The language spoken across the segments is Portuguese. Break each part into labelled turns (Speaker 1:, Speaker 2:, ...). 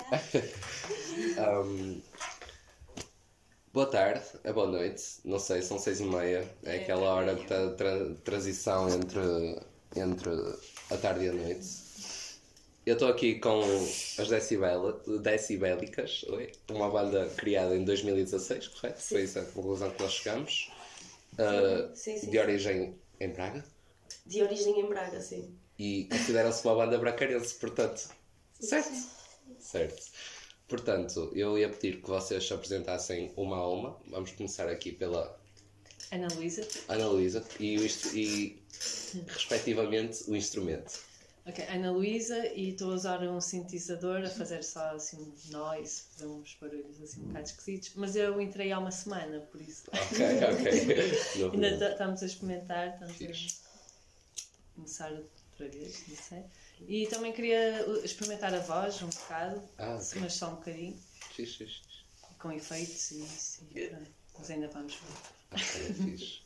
Speaker 1: Um, boa tarde, é boa noite, não sei, são seis e meia, é,
Speaker 2: É,
Speaker 1: aquela hora
Speaker 2: é.
Speaker 1: da tra- transição entre, entre a tarde e a noite. Eu estou aqui com as Decibel, Decibélicas, uma banda criada em 2016, correto? Foi essa a conclusão que nós chegamos. Uh,
Speaker 3: Sim, sim,
Speaker 1: de origem em Braga
Speaker 3: De origem em Braga, sim.
Speaker 1: e consideram-se uma banda bracarense, portanto. Certo? Certo. Portanto, eu ia pedir que vocês se apresentassem uma a uma. Vamos começar aqui pela
Speaker 2: Ana Luísa.
Speaker 1: Ana Luísa e, e respectivamente o instrumento.
Speaker 2: Ok, Ana Luísa e estou a usar um sintetizador a fazer só assim um noise, fazer uns barulhos assim um bocado esquisitos, mas eu entrei há uma semana, por isso.
Speaker 1: Ok, ok.
Speaker 2: Ainda ta- estamos a experimentar, estamos
Speaker 1: Fixe.
Speaker 2: a começar outra vez, não sei. E também queria uh, experimentar a voz um bocado,
Speaker 1: Ah,
Speaker 2: mas só um bocadinho, com efeitos e isso. Pronto. Mas ainda vamos ver.
Speaker 1: Ok, fixe.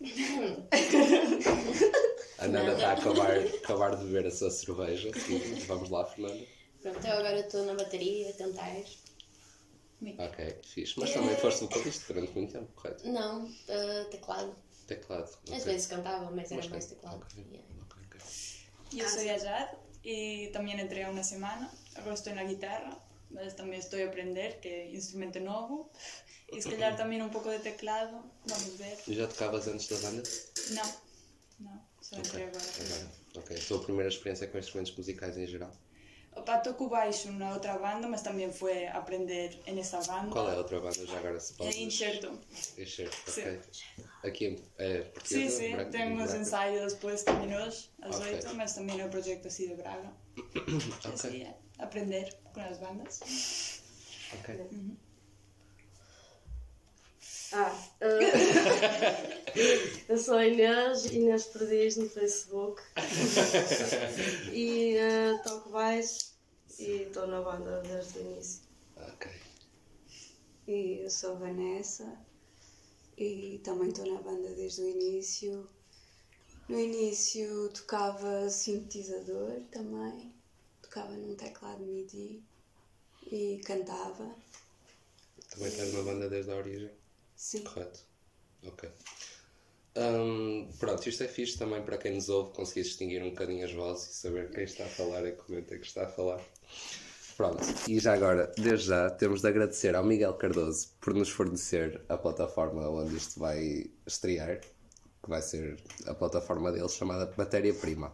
Speaker 1: A Nana está a acabar, acabar de beber a sua cerveja. Sim, vamos lá, Fernanda.
Speaker 4: Pronto, eu agora estou na bateria a tentar.
Speaker 1: Ok, fixe. Mas também foste vocalista durante muito tempo, correto?
Speaker 4: Não, eh, teclado.
Speaker 1: Teclado.
Speaker 4: Às
Speaker 1: ok.
Speaker 4: vezes cantava, mas era
Speaker 1: Mas
Speaker 4: mais
Speaker 1: can-
Speaker 4: teclado.
Speaker 1: ok,
Speaker 4: Yeah.
Speaker 1: ok,
Speaker 5: Yo soy Ayad y también entré a una semana. Ahora estoy en la guitarra, mas también estoy a aprender, que é instrumento novo. Y se calhar también un pouco de teclado, vamos ver.
Speaker 1: E já tocavas antes da banda?
Speaker 5: Não, não, só entrei agora.
Speaker 1: Agora, ok. A tua primeira experiência com instrumentos musicais em geral?
Speaker 5: Opa, toco baixo na outra banda, mas tamén foi aprender en esa banda.
Speaker 1: Qual é a outra banda já agora se pode?
Speaker 5: É Incerto.
Speaker 1: Enxerto,
Speaker 5: Sim.
Speaker 1: ok. Aqui é
Speaker 5: Sí,
Speaker 1: portuguesa?
Speaker 5: sí,
Speaker 1: branca-
Speaker 5: temos
Speaker 1: branca?
Speaker 5: ensaio despois tamén hoje, às
Speaker 1: Ok.
Speaker 5: 8, mas tamén é um projeto así de Braga.
Speaker 1: Ok,
Speaker 5: Así é, aprender con as bandas.
Speaker 1: ok.
Speaker 3: Ah, eh, eu sou a Inês, Inês Perdiz no Facebook. e eh, toco baixo e estou na banda desde o início.
Speaker 1: Ok.
Speaker 6: E eu sou Vanessa e também estou na banda desde o início. No início tocava sintetizador também, tocava num teclado MIDI e cantava.
Speaker 1: Também estás na banda desde a origem?
Speaker 6: Sim.
Speaker 1: Correto. Ok. Hum, pronto, isto é fixe também para quem nos ouve conseguir distinguir um bocadinho as vozes e saber quem está a falar e comenta que está a falar. Pronto, e já agora, desde já, temos de agradecer ao Miguel Cardoso por nos fornecer a plataforma onde isto vai estrear, que vai ser a plataforma dele chamada Matéria Prima.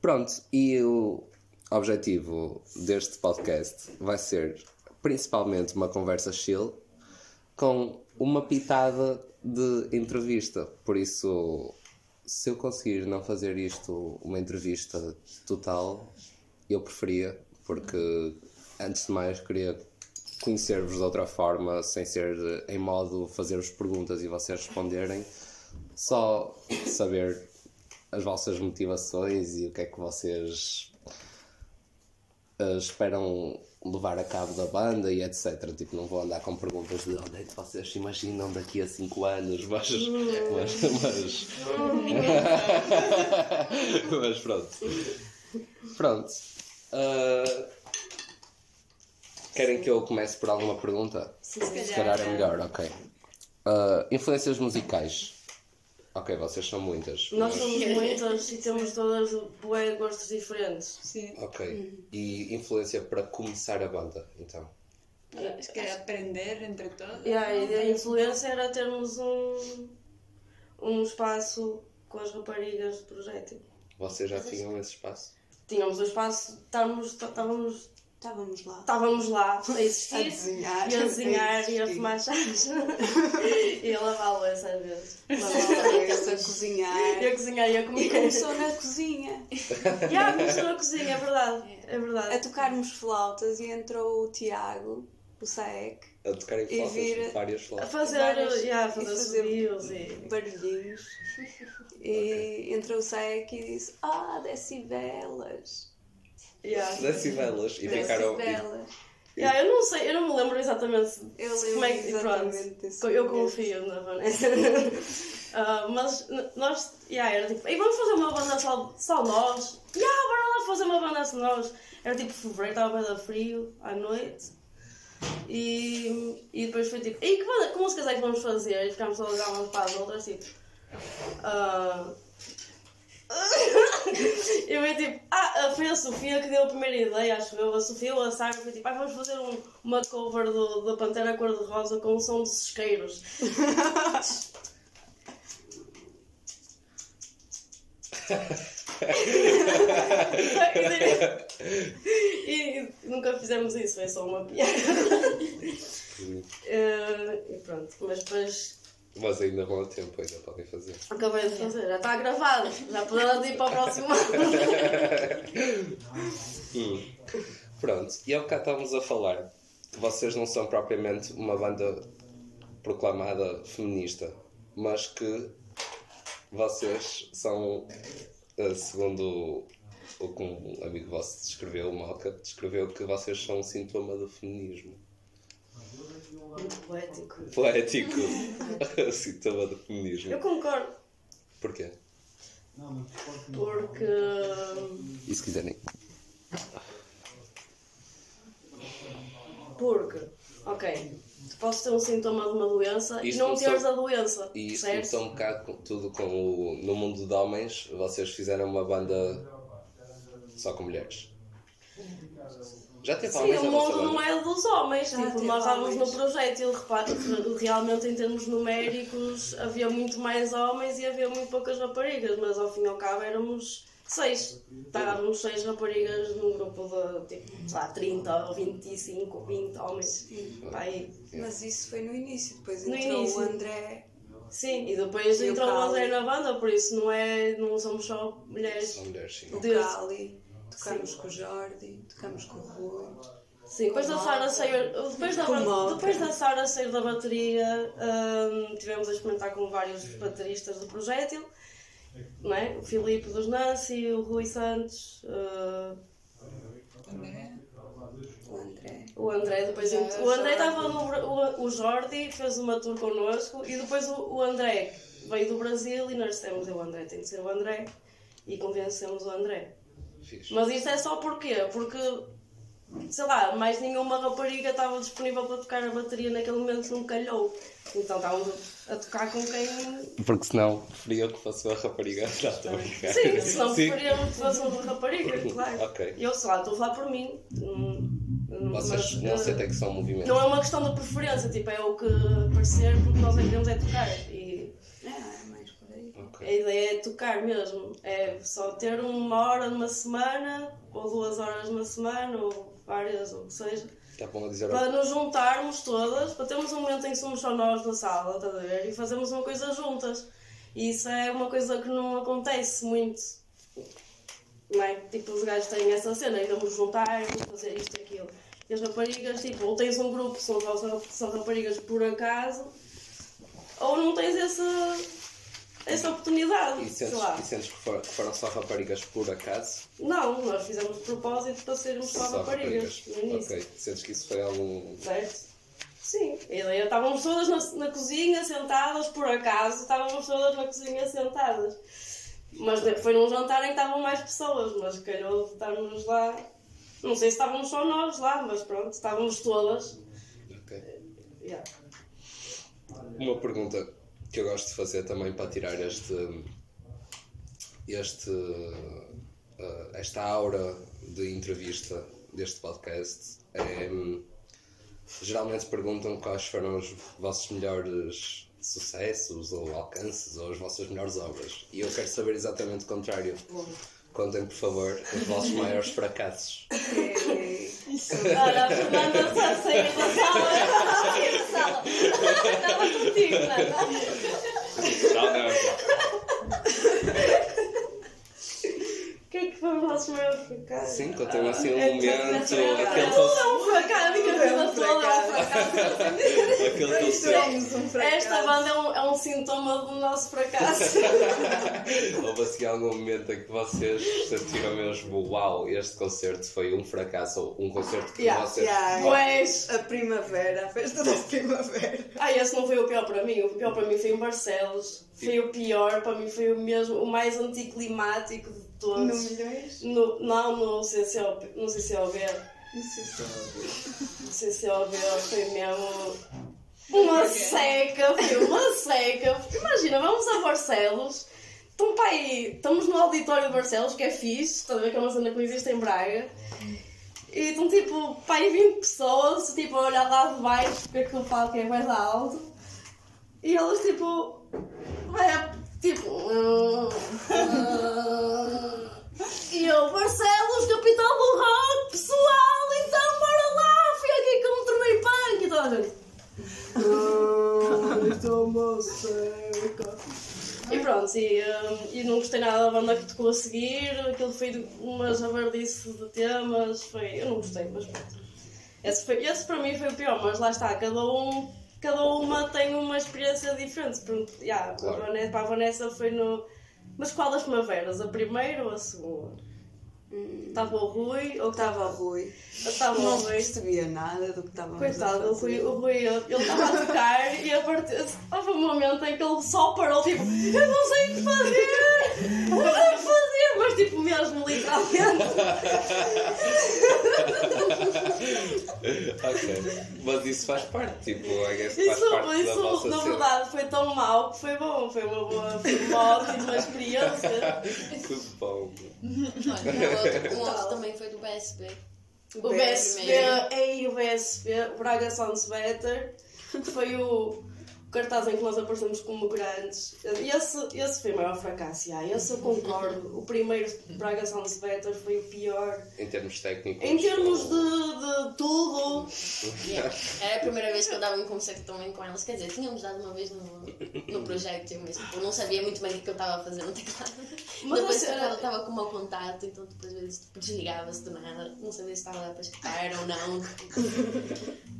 Speaker 1: Pronto, e o objetivo deste podcast vai ser principalmente uma conversa chill com uma pitada de entrevista. Por isso, se eu conseguir não fazer isto uma entrevista total, eu preferia, porque antes de mais queria conhecer-vos de outra forma, sem ser em modo fazer-vos perguntas e vocês responderem, só saber as vossas motivações e o que é que vocês eh, esperam levar a cabo da banda e etc. Tipo, não vou andar com perguntas de onde é que vocês se imaginam daqui a 5 anos, mas. Mas. Mas, mas pronto. Pronto. Ah, querem que eu comece por alguma pergunta?
Speaker 3: Sim,
Speaker 1: Se calhar é melhor, ok. Ah, influências musicais. Ok, vocês são muitas.
Speaker 3: Nós
Speaker 1: mas-
Speaker 3: somos muitas e temos todas bué gostos diferentes.
Speaker 5: Sí,
Speaker 1: Ok. E influência para começar a banda, então.
Speaker 5: es que aprender entre todos.
Speaker 3: E a ideia a influência era termos um, um espaço com as raparigas do projeto.
Speaker 1: Vocês já tinham esse espaço?
Speaker 3: Tínhamos o espaço, estávamos, estávamos,
Speaker 6: Estávamos lá.
Speaker 3: estávamos lá a existir.
Speaker 6: A desenhar.
Speaker 3: E a desenhar
Speaker 6: A
Speaker 3: e a fumar chás. e a lavar a louça às vezes. Lavar a
Speaker 6: A
Speaker 3: louça.
Speaker 6: cozinhar.
Speaker 3: E a cozinhar e a
Speaker 6: E começou na cozinha.
Speaker 3: Já começou na cozinha, é verdade. É
Speaker 6: A
Speaker 3: verdade.
Speaker 6: tocarmos flautas e entrou o Tiago, o Saek,
Speaker 1: A tocarem
Speaker 6: E
Speaker 1: flautas,
Speaker 6: vir-
Speaker 1: várias
Speaker 3: A
Speaker 1: flautas.
Speaker 3: fazer,
Speaker 6: Várias-
Speaker 3: já, a
Speaker 6: e
Speaker 3: fazer
Speaker 6: fazer
Speaker 3: subios e.
Speaker 6: barulhinhos. E entrou o Saek e disse: Ah, decibelas.
Speaker 3: Já.
Speaker 1: Decibelas. E ficaram.
Speaker 6: Decibelas.
Speaker 3: Já, eu não sei, eu não me lembro exatamente
Speaker 6: Eu lembro
Speaker 3: como é que.
Speaker 6: exatamente
Speaker 3: Pronto, eu confio na Vanessa. Ah, mas nós, yeah, era tipo, e vamos fazer uma banda só, só nós? Yeah, bora lá fazer uma banda só nós. Era tipo fevereiro, estava bem frio, à noite. E, e depois foi tipo, e que, banda, que músicas é que vamos fazer? E ficámos a olhar umas para as outras, tipo. ah, eu fui tipo, ah, foi a Sofia que deu a primeira ideia, acho eu. A Sofia ou a Sara foi tipo, ah, vamos fazer um- uma cover do, da Pantera Cor-de-Rosa com o som dos isqueiros. e nunca fizemos isso, foi só uma piada. Eh, e pronto, mas depois
Speaker 1: Mas ainda vão a tempo, ainda podem fazer.
Speaker 3: acabei de fazer, já está gravado, já podemos ir para o próximo ano.
Speaker 1: Hum. Pronto, e ao bocado estávamos a falar que vocês não são propriamente uma banda proclamada feminista, mas que vocês são, eh, segundo o- o que um amigo vosso descreveu, o Moca, descreveu que vocês são um sintoma do feminismo.
Speaker 3: Poético.
Speaker 1: Poético. sintoma do feminismo.
Speaker 3: Eu concordo,
Speaker 1: Porquê?
Speaker 3: porque.
Speaker 1: E se quiserem.
Speaker 3: Porque, ok, tu podes ter um sintoma de uma doença
Speaker 1: Isto
Speaker 3: e não
Speaker 1: começou-
Speaker 3: teres a doença.
Speaker 1: E isto
Speaker 3: certo?
Speaker 1: começou um bocado com, tudo com o. No mundo de homens, vocês fizeram uma banda só com mulheres. Já teve
Speaker 3: Sim,
Speaker 1: homens
Speaker 3: o mundo não é dos homens.
Speaker 6: Já
Speaker 3: tipo, nós estávamos no projeto e ele repara que realmente em termos numéricos havia muito mais homens e havia muito poucas raparigas, mas ao fim e ao cabo éramos seis. Estávamos seis raparigas num grupo de tipo, sei lá, 30 ou 25, 20 homens. Pá, aí.
Speaker 6: Mas isso foi no início, depois
Speaker 3: No
Speaker 6: entrou
Speaker 3: início.
Speaker 6: o André.
Speaker 3: Sim, e depois
Speaker 6: E
Speaker 3: entrou o André na banda, por isso não, é, não somos só mulheres.
Speaker 1: São mulheres, sim.
Speaker 6: O. Cali, tocamos com o Jordi, tocamos com o Rui.
Speaker 3: Sim, depois da Sara sair, depois da, depois da Sara sair da bateria, hum, tivemos a experimentar com vários bateristas do projétil, não é? O Filipe dos Nancy, o Rui Santos, uh,
Speaker 6: O André.
Speaker 3: o André, depois ent- o André estava no o, o Jordi fez uma tour connosco e depois o, o André veio do Brasil e nós dissemos o André tem de ser o André e convencemos o André.
Speaker 1: Fixe.
Speaker 3: Mas isto é só porquê? Porque, sei lá, mais nenhuma rapariga estava disponível para tocar a bateria naquele momento, não calhou. Então estávamos a tocar com quem.
Speaker 1: Porque senão preferia que fosse uma rapariga. Não, estou a brincar.
Speaker 3: Sim, se não
Speaker 1: Sim.
Speaker 3: preferíamos que fosse uma rapariga, claro.
Speaker 1: Ok.
Speaker 3: E eu, sei lá, estou a falar por mim. hum,
Speaker 1: Vocês
Speaker 3: mas,
Speaker 1: não
Speaker 3: eh,
Speaker 1: sei até que são movimentos.
Speaker 3: Não é uma questão de preferência, tipo, é o que parecer porque nós é que queremos é tocar. E
Speaker 6: É, é mais por aí.
Speaker 3: A ideia é tocar mesmo. É só ter uma hora numa semana, ou duas horas numa semana, ou várias, ou o que seja.
Speaker 1: Dizer.
Speaker 3: para nos juntarmos todas, para termos um momento em que somos só nós na sala, estás a ver? E fazermos uma coisa juntas. E isso é uma coisa que não acontece muito. Não é? Tipo, os gajos têm essa cena, e vamos juntar, vamos fazer isto e aquilo. E as raparigas, tipo, ou tens um grupo são, só- são raparigas por acaso, ou não tens essa, essa oportunidade.
Speaker 1: E sentes, e sentes que for- que foram só raparigas por acaso?
Speaker 3: Não, nós fizemos de propósito para sermos só, raparigas no início.
Speaker 1: Ok. Sentes que isso foi algum.
Speaker 3: Certo? Sim, ideia estávamos todas na, na cozinha sentadas, por acaso, estávamos todas na cozinha sentadas. Mas foi num jantar em que estavam mais pessoas, mas calhou de estarmos lá. Não sei se estávamos só nós lá, mas pronto, estávamos todas.
Speaker 1: Ok.
Speaker 3: Yeah.
Speaker 1: Uma pergunta que eu gosto de fazer também para tirar este. este. eh, esta aura de entrevista deste podcast é. Geralmente perguntam quais foram os vossos melhores sucessos ou alcances ou as vossas melhores obras. E eu quero saber exatamente o contrário. Contem, por favor, os vossos maiores fracassos.
Speaker 3: Olha, a Fernanda da sala, saiu da sala. Estava contigo, não é?
Speaker 1: Não, não,
Speaker 3: O que é que foram
Speaker 1: Sim, contém assim um
Speaker 3: É
Speaker 1: momento, aquele teu,
Speaker 3: é um fracasso, vida
Speaker 6: É um
Speaker 3: é um
Speaker 6: fracasso.
Speaker 1: aquele teu ser.
Speaker 6: Somos um fracasso.
Speaker 3: Esta banda é um, é um sintoma do nosso fracasso.
Speaker 1: Houve assim algum momento em que vocês sentiram mesmo, uau, este concerto foi um fracasso, ou um concerto que
Speaker 6: Yeah,
Speaker 1: vocês.
Speaker 6: yeah.
Speaker 3: Pois.
Speaker 6: A primavera, a festa da primavera.
Speaker 3: Ah, esse não foi o pior para mim. O pior para mim foi em Barcelos. Foi o pior, para mim foi o mesmo, o mais anticlimático de
Speaker 6: No
Speaker 3: todos.
Speaker 6: milhões?
Speaker 3: No, não, no CCOB, no CCOB.
Speaker 6: Não sei se é
Speaker 3: No CCOB foi mesmo uma seca, foi uma seca. Imagina, vamos a Barcelos. Então, pá, aí, estamos no auditório de Barcelos, que é fixe, estás a ver que é uma cena que não existe em Braga. E estão tipo, pá, aí 20 pessoas, tipo, a olhar lá de baixo, porque aquele palco é mais alto. E elas, tipo, vai a, tipo. E eu, Barcelos, capital do rock, pessoal, então bora lá, fui aqui com um torneio punk e toda a gente. E pronto, e, hum, e não gostei nada da banda que tocou a seguir, aquilo foi uma javardice de temas, foi. Eu não gostei, mas pronto. Esse, foi, esse para mim foi o pior, mas lá está, cada um. Cada uma tem uma experiência diferente. Pronto, yeah,
Speaker 1: Claro.
Speaker 3: para a Vanessa foi no. Mas qual das primaveras? A primeira ou a segunda? Estava o Rui ou
Speaker 6: Estava o Rui.
Speaker 3: estava o
Speaker 6: Não
Speaker 3: Rui?
Speaker 6: percebia nada do que
Speaker 3: Coitado,
Speaker 6: a
Speaker 3: o Rui, o Rui, ele estava a tocar e a partir, houve um momento em que ele só parou, tipo, eu não sei o que fazer, não sei o que fazer, mas tipo mesmo, literalmente.
Speaker 1: ok. Mas isso faz parte, tipo, I guess faz
Speaker 3: Isso,
Speaker 1: parte da
Speaker 3: isso
Speaker 1: vossa
Speaker 3: na
Speaker 1: cena.
Speaker 3: verdade foi tão mau que foi bom, foi uma boa, foi uma ótima experiência.
Speaker 1: Que bom.
Speaker 4: Olha, outro, um outro também foi do BSB.
Speaker 3: O BSB, ei, o BSB, o Braga Sounds Better, foi o, o cartaz em que nós aparecemos como grandes. Esse, esse foi o maior fracasso, já, esse eu concordo. O primeiro Braga Sounds Better foi o pior.
Speaker 1: Em termos técnicos.
Speaker 3: Em termos de, de tudo,
Speaker 4: Yeah. Era a primeira vez que eu dava um concerto também com elas. Quer dizer, tínhamos dado uma vez no, no projeto, mas tipo, eu não sabia muito bem o que eu estava a fazer no teclado.
Speaker 3: Mas
Speaker 4: depois
Speaker 3: era-
Speaker 4: ela estava com mau contato, então depois às vezes tipo, desligava-se do nada. Não sabia se estava lá para escutar ou não.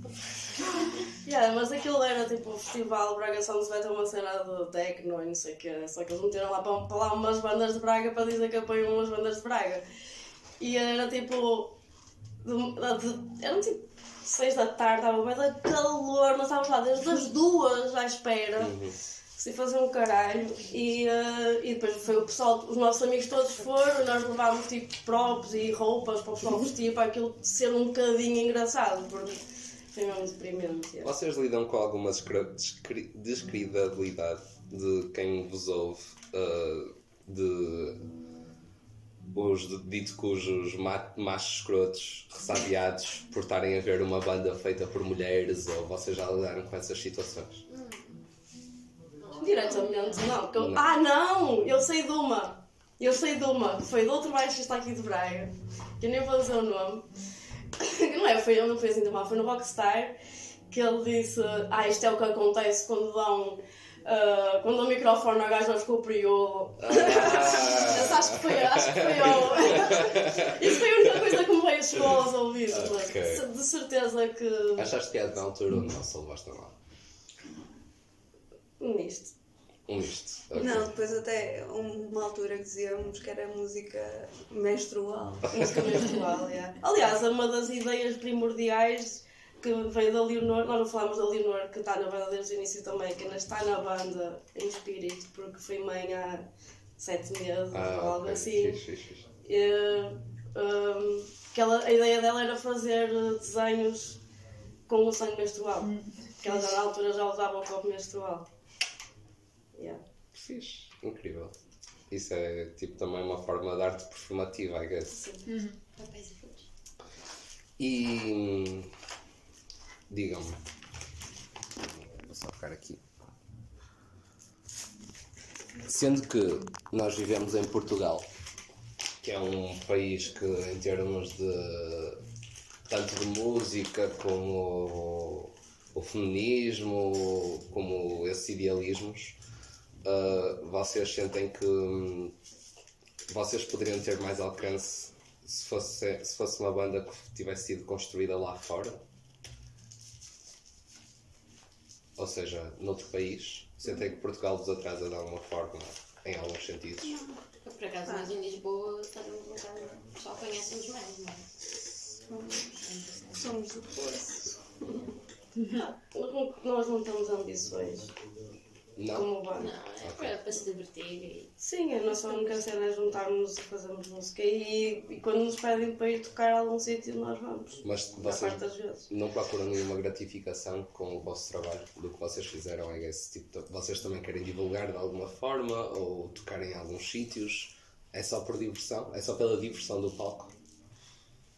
Speaker 3: Yeah, mas aquilo era tipo o festival Braga Sounds Better, uma cena de techno e não sei o quê. Só que eles meteram lá para, para lá umas bandas de Braga para dizer que apoiam umas bandas de Braga. E era tipo. de- de- eram tipo 6 da tarde, estava bem de calor, mas estávamos lá desde as duas à espera. Se fazer um caralho. E, eh, e depois foi o pessoal, os nossos amigos todos foram, nós levámos tipo props e roupas para o pessoal vestir para aquilo ser um bocadinho engraçado, porque
Speaker 1: Vocês lidam com alguma descredibilidade de quem vos ouve, uh, de os dito cujos ma- machos escrotos ressabiados por estarem a ver uma banda feita por mulheres ou vocês já lidaram com essas situações?
Speaker 3: Diretamente, não. eu-
Speaker 1: Não.
Speaker 3: Ah, não! Eu sei de uma. Eu sei de uma. que Foi de outro baixista aqui de Braga. Que eu nem vou dizer o nome. Não é, foi, não foi assim tão mal. Foi no Rockstar. Que ele disse: Ah, isto é o que acontece quando dão. ah, quando o microfone ao gajo ficou priolo. Esse acho que foi, acho que foi o. Isso foi a única coisa que me veio chegou aos ouvidos. mas
Speaker 1: Ok.
Speaker 3: de certeza que.
Speaker 1: Achaste que é na altura ou não, só levaste lá?
Speaker 3: Nisto.
Speaker 1: Um isto. ok.
Speaker 6: Não, depois até uma altura que dizíamos que era música menstrual.
Speaker 3: música menstrual, yeah. Aliás, é uma das ideias primordiais que veio da Leonor, nós não falámos da Leonor, que está na banda desde o início também, que ainda está na banda em espírito, porque foi mãe há sete meses ou
Speaker 1: Ah,
Speaker 3: algo
Speaker 1: ok.
Speaker 3: assim.
Speaker 1: Fixe, fixe.
Speaker 3: E, hum, que ela- a ideia dela era fazer desenhos com o sangue menstrual. Que ela já na altura já usava o copo menstrual.
Speaker 1: Incrível. Isso é tipo também uma forma de arte performativa, I guess.
Speaker 4: Papéis e frutos.
Speaker 1: E digam-me. Vou só ficar aqui. Sendo que nós vivemos em Portugal, que é um país que em termos de tanto de música como o feminismo, como esses idealismos, ah, vocês sentem que hum, vocês poderiam ter mais alcance se fosse, se fosse uma banda que tivesse sido construída lá fora? Ou seja, noutro país? Sentem que Portugal vos atrasa de alguma forma, em alguns sentidos?
Speaker 4: Eu, por acaso, nós em Lisboa estamos um bocado. Pessoal conhece-nos mais, não é?
Speaker 6: Somos do
Speaker 3: não- Nós não temos ambições
Speaker 1: Não?
Speaker 3: como banda.
Speaker 4: Não, é para, para se divertir e.
Speaker 3: Sim, a nossa única cena é juntarmos e fazermos música e, e quando nos pedem para ir tocar a algum sítio nós vamos.
Speaker 1: Mas vocês não procuram nenhuma gratificação com o vosso trabalho do que vocês fizeram? É esse tipo de- Vocês também querem divulgar de alguma forma ou tocar em alguns sítios? É só por diversão? É só pela diversão do palco?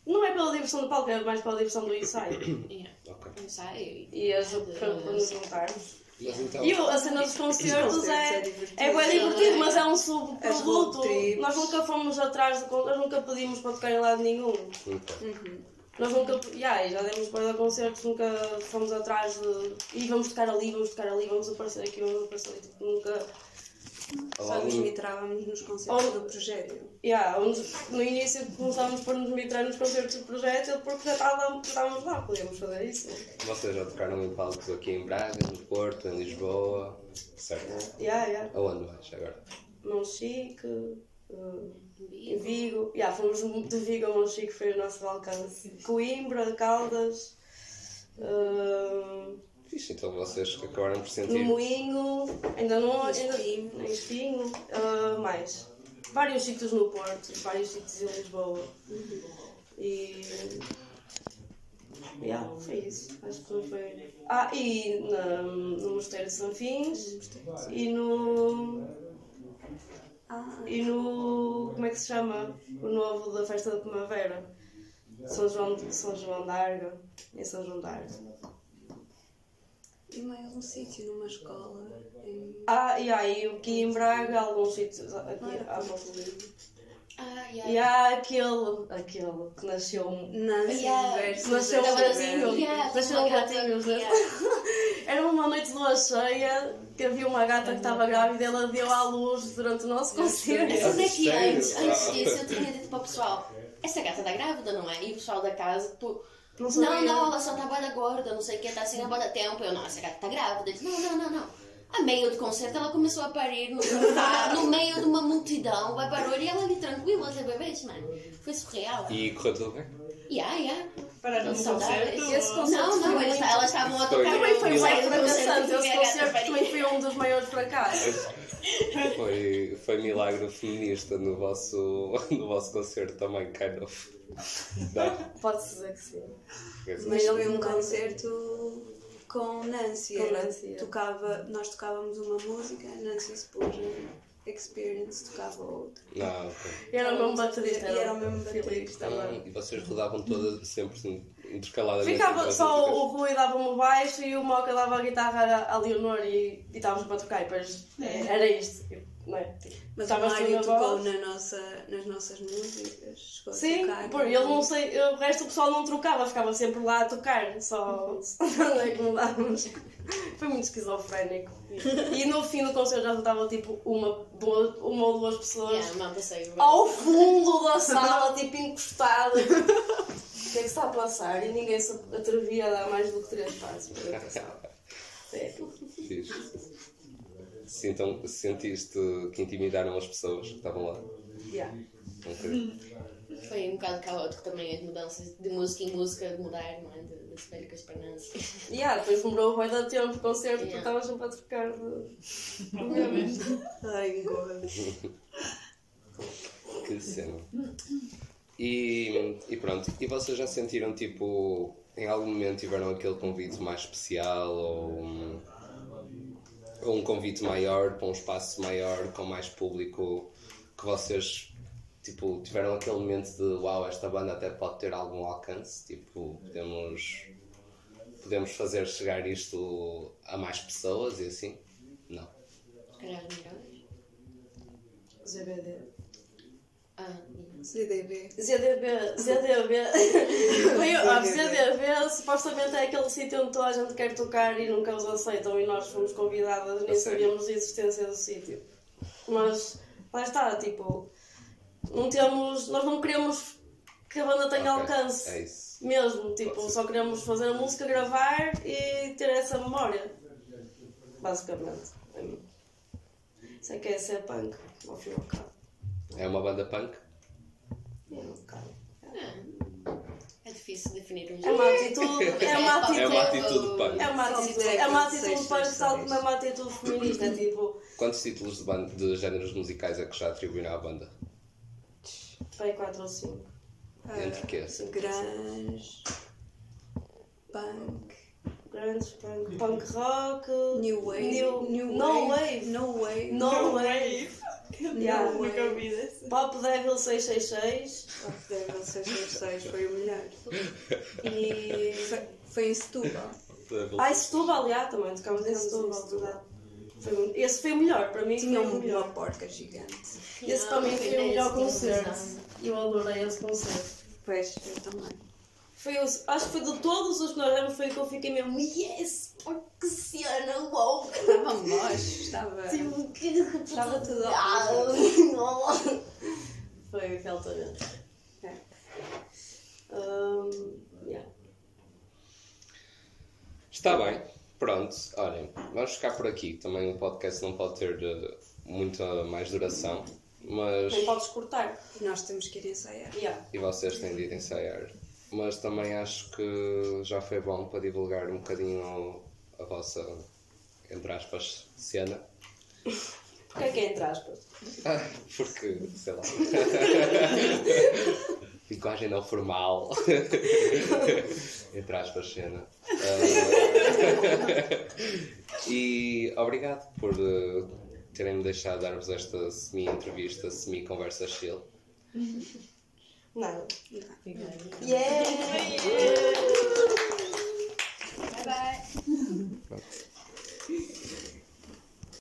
Speaker 3: Não é pela diversão do palco, é mais pela diversão do ensaio.
Speaker 4: Yeah.
Speaker 1: Ok.
Speaker 4: Um ensaio e.
Speaker 3: E as para, para nos juntarmos.
Speaker 1: Então.
Speaker 3: E o- a cena dos concertos é,
Speaker 6: é divertido.
Speaker 3: é bem divertido, mas é um
Speaker 6: As
Speaker 3: subproduto. Nós nunca fomos atrás de nós nunca pedimos para tocar em lado nenhum.
Speaker 1: Então,
Speaker 3: Nós nunca, yeah, já demos para concertos, nunca fomos atrás de. E vamos tocar ali, vamos tocar ali, vamos aparecer aqui, vamos aparecer ali. Tipo, nunca.
Speaker 6: Só nos mitrávamos nos concertos
Speaker 3: Ou-
Speaker 6: do projeto.
Speaker 3: Yeah, onde, no início começámos por nos mitrar nos concertos do projeto porque já estávamos, estávamos lá, podíamos fazer isso.
Speaker 1: Vocês já tocaram em palcos aqui em Braga, no Porto, em Lisboa, certo?
Speaker 3: Yeah, yeah.
Speaker 1: Aonde mais agora?
Speaker 3: Monchique, uh, em
Speaker 4: Vivo.
Speaker 3: Vigo. Yeah, fomos de Vigo a Monchique, foi o nosso alcance. Coimbra, Caldas, uh,
Speaker 1: Fixe, então vocês acabaram por
Speaker 3: no
Speaker 1: sentir.
Speaker 3: Moinho, ainda não. Ainda,
Speaker 6: Espinho.
Speaker 3: em Espinho, uh, mais. Vários sítios no Porto, vários sítios em Lisboa. E. Yeah, foi isso. Acho que foi. Ah, e na, no Mosteiro de Sanfins e no.
Speaker 6: Ah,
Speaker 3: E no. Como é que se chama? O novo da festa da primavera. São João, de- São João da Arga. Em São João da Arga.
Speaker 6: E mais um sítio numa escola em.
Speaker 3: Ah, e aí aqui em Braga, alguns sítios aqui à volta dele.
Speaker 4: Ah,
Speaker 3: E
Speaker 4: yeah.
Speaker 3: há aquele, aquele que nasceu um.
Speaker 6: Nancy
Speaker 4: Yeah.
Speaker 3: Nasceu um
Speaker 4: assim,
Speaker 3: gatinho.
Speaker 4: yeah,
Speaker 3: Nasceu um gatinho, né? Era uma noite de lua cheia que havia uma gata que estava grávida e ela deu à luz durante o nosso concerto.
Speaker 4: Mas é que antes, antes disso eu tinha dito para o pessoal, essa gata está grávida, não é? E o pessoal da casa, tu,
Speaker 3: Não
Speaker 4: não, ela só bada gorda, não sei o que, está assim há bada tempo. Eu, não, essa gata está grávida. Disse, não, não, não, não. A meio do concerto ela começou a parir no no meio de uma multidão, vai barulho e ela ali tranquila, a bebês, mano. Foi surreal.
Speaker 1: E correu tudo bem?
Speaker 4: Yeah, yeah.
Speaker 5: Para
Speaker 4: Eles
Speaker 5: no
Speaker 4: saudáveis.
Speaker 5: concerto.
Speaker 3: Esse concerto
Speaker 4: Não, não, eles, elas estavam a tocar.
Speaker 3: Também foi fracassante. Esse concerto também foi um dos maiores fracassos.
Speaker 1: Foi, foi milagre feminista no vosso, no vosso concerto também, kind of. Não?
Speaker 3: Pode-se dizer que sim.
Speaker 6: Mas foi um concerto com Nancy.
Speaker 3: Com
Speaker 6: Ela
Speaker 3: Nancy, é.
Speaker 6: tocava, nós tocávamos uma música, Nancy Explosion Experience tocava outra.
Speaker 1: Não, ok.
Speaker 3: E era o mesmo baterista.
Speaker 6: E era o mesmo baterista.
Speaker 3: também.
Speaker 1: E vocês rodavam todas sempre assim, intercaladamente?
Speaker 3: Ficava só o? Rui dava-me o baixo e o Moca dava a guitarra à Leonor e, e estávamos para tocar e depois é, era isto. Não é?
Speaker 6: Mas
Speaker 3: Estavas
Speaker 6: o Mário tocou
Speaker 3: voz.
Speaker 6: na nossa, nas nossas músicas. Chegou
Speaker 3: Sim,
Speaker 6: a tocar.
Speaker 3: por ele não sei, o resto do pessoal não trocava, ficava sempre lá a tocar, só não é que mudávamos. Foi muito esquizofrénico. E no fim do concerto já estava tipo uma, duas, uma ou duas pessoas
Speaker 4: Yeah,
Speaker 3: ao fundo da sala, tipo encostada. O que é que está a passar? E ninguém se atrevia a dar mais do que três passos.
Speaker 1: Sim, então sentiste que intimidaram as pessoas que estavam lá?
Speaker 3: Yeah.
Speaker 1: Ok.
Speaker 4: Foi um bocado caótico também as mudanças de música em música, de mudar, não é? De, de espelho com as pernas.
Speaker 3: Yeah, depois demorou bem da tempo o concerto porque
Speaker 4: Yeah.
Speaker 3: estava sempre a trocar de.
Speaker 6: Ai.
Speaker 1: Que cena. E, e pronto, e vocês já sentiram tipo, em algum momento tiveram aquele convite mais especial ou um, ou um convite maior para um espaço maior com mais público que vocês tipo, tiveram aquele momento de uau, esta banda até pode ter algum alcance, tipo, podemos, podemos fazer chegar isto a mais pessoas e assim? Não.
Speaker 4: Se calhar.
Speaker 3: ZBD.
Speaker 6: CDB.
Speaker 3: ZDB. ZDB. Foi, ah, ZDB supostamente é aquele sítio onde toda a gente quer tocar e nunca os aceitam e nós fomos convidadas, nem
Speaker 1: A
Speaker 3: sabíamos da existência do sítio. Mas lá está, tipo. Não temos. Nós não queremos que a banda tenha
Speaker 1: Ok,
Speaker 3: alcance.
Speaker 1: É isso.
Speaker 3: Mesmo, tipo, só queremos fazer a música, gravar e ter essa memória. Basicamente. Isso é que é ser punk, ao fim e ao cabo.
Speaker 1: É uma banda punk?
Speaker 3: É um bocado.
Speaker 4: É difícil definir um
Speaker 3: É uma atitude. É uma atitude.
Speaker 1: É uma atitude punk.
Speaker 3: É uma atitude, é uma atitude punk tal como é uma atitude feminista. É tipo,
Speaker 1: Quantos títulos de, banda, de géneros musicais é que já atribuíram à banda?
Speaker 3: pai 4 ou 5.
Speaker 1: Entre quê?
Speaker 6: Grunge, punk,
Speaker 3: Grandes punk. Punk rock.
Speaker 6: new wave,
Speaker 3: New,
Speaker 6: new
Speaker 3: no
Speaker 6: wave,
Speaker 3: wave.
Speaker 6: no wave,
Speaker 3: No wave. Yeah.
Speaker 6: no
Speaker 5: Nunca ouvi.
Speaker 3: Pop Devil 666.
Speaker 6: Oh, Devil 666 foi o melhor.
Speaker 3: E.
Speaker 6: Foi, foi em Setúbal.
Speaker 3: Ah, Setúbal, já, também tocámos em
Speaker 6: em
Speaker 3: Setúbal, verdade. Foi Esse foi o melhor, para mim
Speaker 6: Tinha
Speaker 3: foi o
Speaker 6: uma
Speaker 3: melhor.
Speaker 6: porca gigante.
Speaker 3: Esse para mim foi o melhor concerto. Eu adorei esse concerto.
Speaker 6: Pois, eu também.
Speaker 3: Foi os, acho que foi de todos os que nós demos, foi o que eu fiquei mesmo, yes, pá, que cena louca.
Speaker 6: Estava moche, estava.
Speaker 3: Tipo, que
Speaker 6: Estava tudo
Speaker 3: Ah,
Speaker 6: horrível.
Speaker 3: Foi altamente.
Speaker 6: É.
Speaker 3: Um, yeah.
Speaker 1: Está bem, pronto. Olhem, vamos ficar por aqui. Também o podcast não pode ter eh, muita mais duração, mas.
Speaker 3: Nem podes cortar.
Speaker 6: Nós temos que ir ensaiar.
Speaker 3: Yeah.
Speaker 1: E vocês têm de ir ensaiar. Mas também acho que já foi bom para divulgar um bocadinho a vossa, entre aspas, cena.
Speaker 3: Porquê é que é entre aspas?
Speaker 1: Ah, Porque, sei lá. Linguagem não formal. Entre aspas, cena. Ah, e obrigado por eh, terem-me deixado dar-vos esta semi-entrevista, semi-conversa chill.
Speaker 3: Nada.
Speaker 2: Obrigada.
Speaker 3: Yeah!
Speaker 5: Bye bye.
Speaker 1: Pronto.